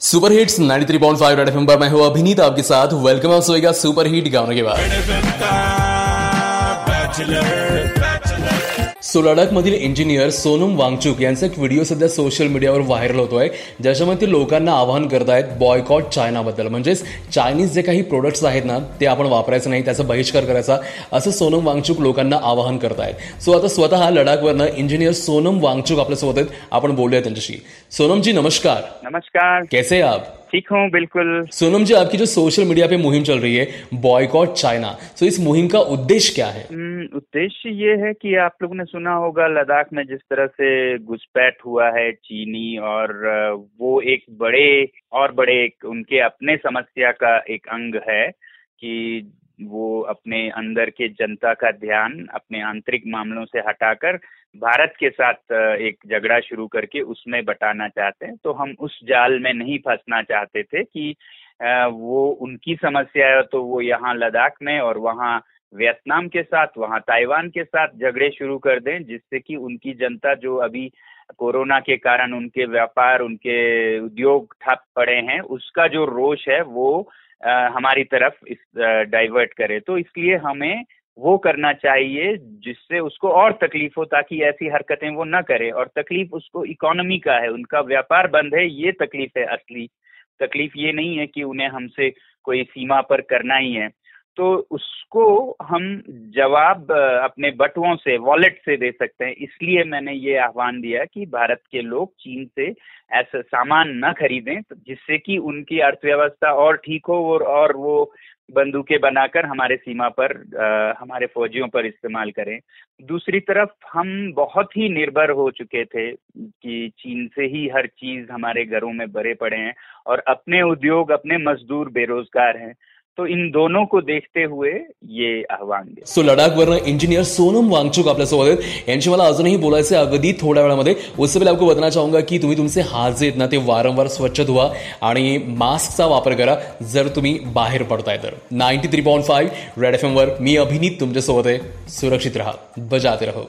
Super hits 93.5 red FM पर मैं हूँ अभिनीत, आपके साथ वेलकम आप सोएगा सुपर हिट गाने के बाद। सो लडाखमधील इंजिनियर सोनम वांगचुक यांचा एक व्हिडिओ सध्या सोशल मीडियावर व्हायरल होतोय ज्याच्यामध्ये ते लोकांना आवाहन करतायत बॉयकॉट चायनाबद्दल म्हणजेच चायनीज जे काही प्रोडक्ट्स आहेत ना ते आपण वापरायचं नाही त्याचा बहिष्कार करायचा असं सोनम वांगचुक लोकांना आवाहन करतायत. सो आता स्वतः लडाखवरनं इंजिनियर सोनम वांगचुक आपल्यासोबत आहेत आपण बोलूया त्यांच्याशी. सोनम जी नमस्कार. नमस्कार. कैसे आप? ठीक हूँ बिल्कुल। सोनम जी आपकी जो सोशल मीडिया पे मुहिम चल रही है बॉयकॉट चाइना तो इस मुहिम का उद्देश्य क्या है? हम्म, उद्देश्य ये है कि आप लोगों ने सुना होगा लद्दाख में जिस तरह से घुसपैठ हुआ है चीनी और वो एक बड़े और बड़े एक उनके अपने समस्या का एक अंग है कि वो अपने अंदर के जनता का ध्यान अपने आंतरिक मामलों से हटाकर भारत के साथ एक झगड़ा शुरू करके उसमें बटाना चाहते हैं। तो हम उस जाल में नहीं फंसना चाहते थे कि वो उनकी समस्या है तो वो यहाँ लद्दाख में और वहाँ वियतनाम के साथ, वहाँ ताइवान के साथ झगड़े शुरू कर दें, जिससे कि उनकी जनता जो अभी कोरोना के कारण उनके व्यापार, उनके उद्योग ठप पड़े हैं, उसका जो रोष है वो हमारी तरफ़ इस डाइवर्ट करे। तो इसलिए हमें वो करना चाहिए जिससे उसको और तकलीफ़ हो ताकि ऐसी हरकतें वो ना करे। और तकलीफ़ उसको इकोनॉमी का है, उनका व्यापार बंद है, ये तकलीफ़ है असली। तकलीफ़ ये नहीं है कि उन्हें हमसे कोई सीमा पर करना ही है। तो उसको हम जवाब अपने बटुओं से वॉलेट से दे सकते हैं। इसलिए मैंने ये आह्वान दिया कि भारत के लोग चीन से ऐसा सामान न खरीदें तो जिससे कि उनकी अर्थव्यवस्था और ठीक हो और, और वो बंदूकें बनाकर हमारे सीमा पर आ, हमारे फौजियों पर इस्तेमाल करें। दूसरी तरफ़ हम बहुत ही निर्भर हो चुके थे कि चीन से ही हर चीज़ हमारे घरों में भरे पड़े हैं और अपने उद्योग अपने मजदूर बेरोजगार हैं। तो इन दोनों को देखते हुए ये आव्हान दिया। सो लडाखवरनं इंजिनियर सोनम वांगचुक आपल्यासोबत आहेत. यांची मला अजूनही बोलायचं अगदी थोड्या वेळामध्ये. उससे पहिले आपको बताना चाहूंगा की तुम्ही तुमचे हात जे आहेत ना ते वारंवार स्वच्छ धुवा आणि मास्कचा वापर करा जर तुम्ही बाहेर पडताय तर. Ninety three point five red F वर मी अभिनीत तुमच्यासोबत आहे. सुरक्षित राहा. बजाते राहो.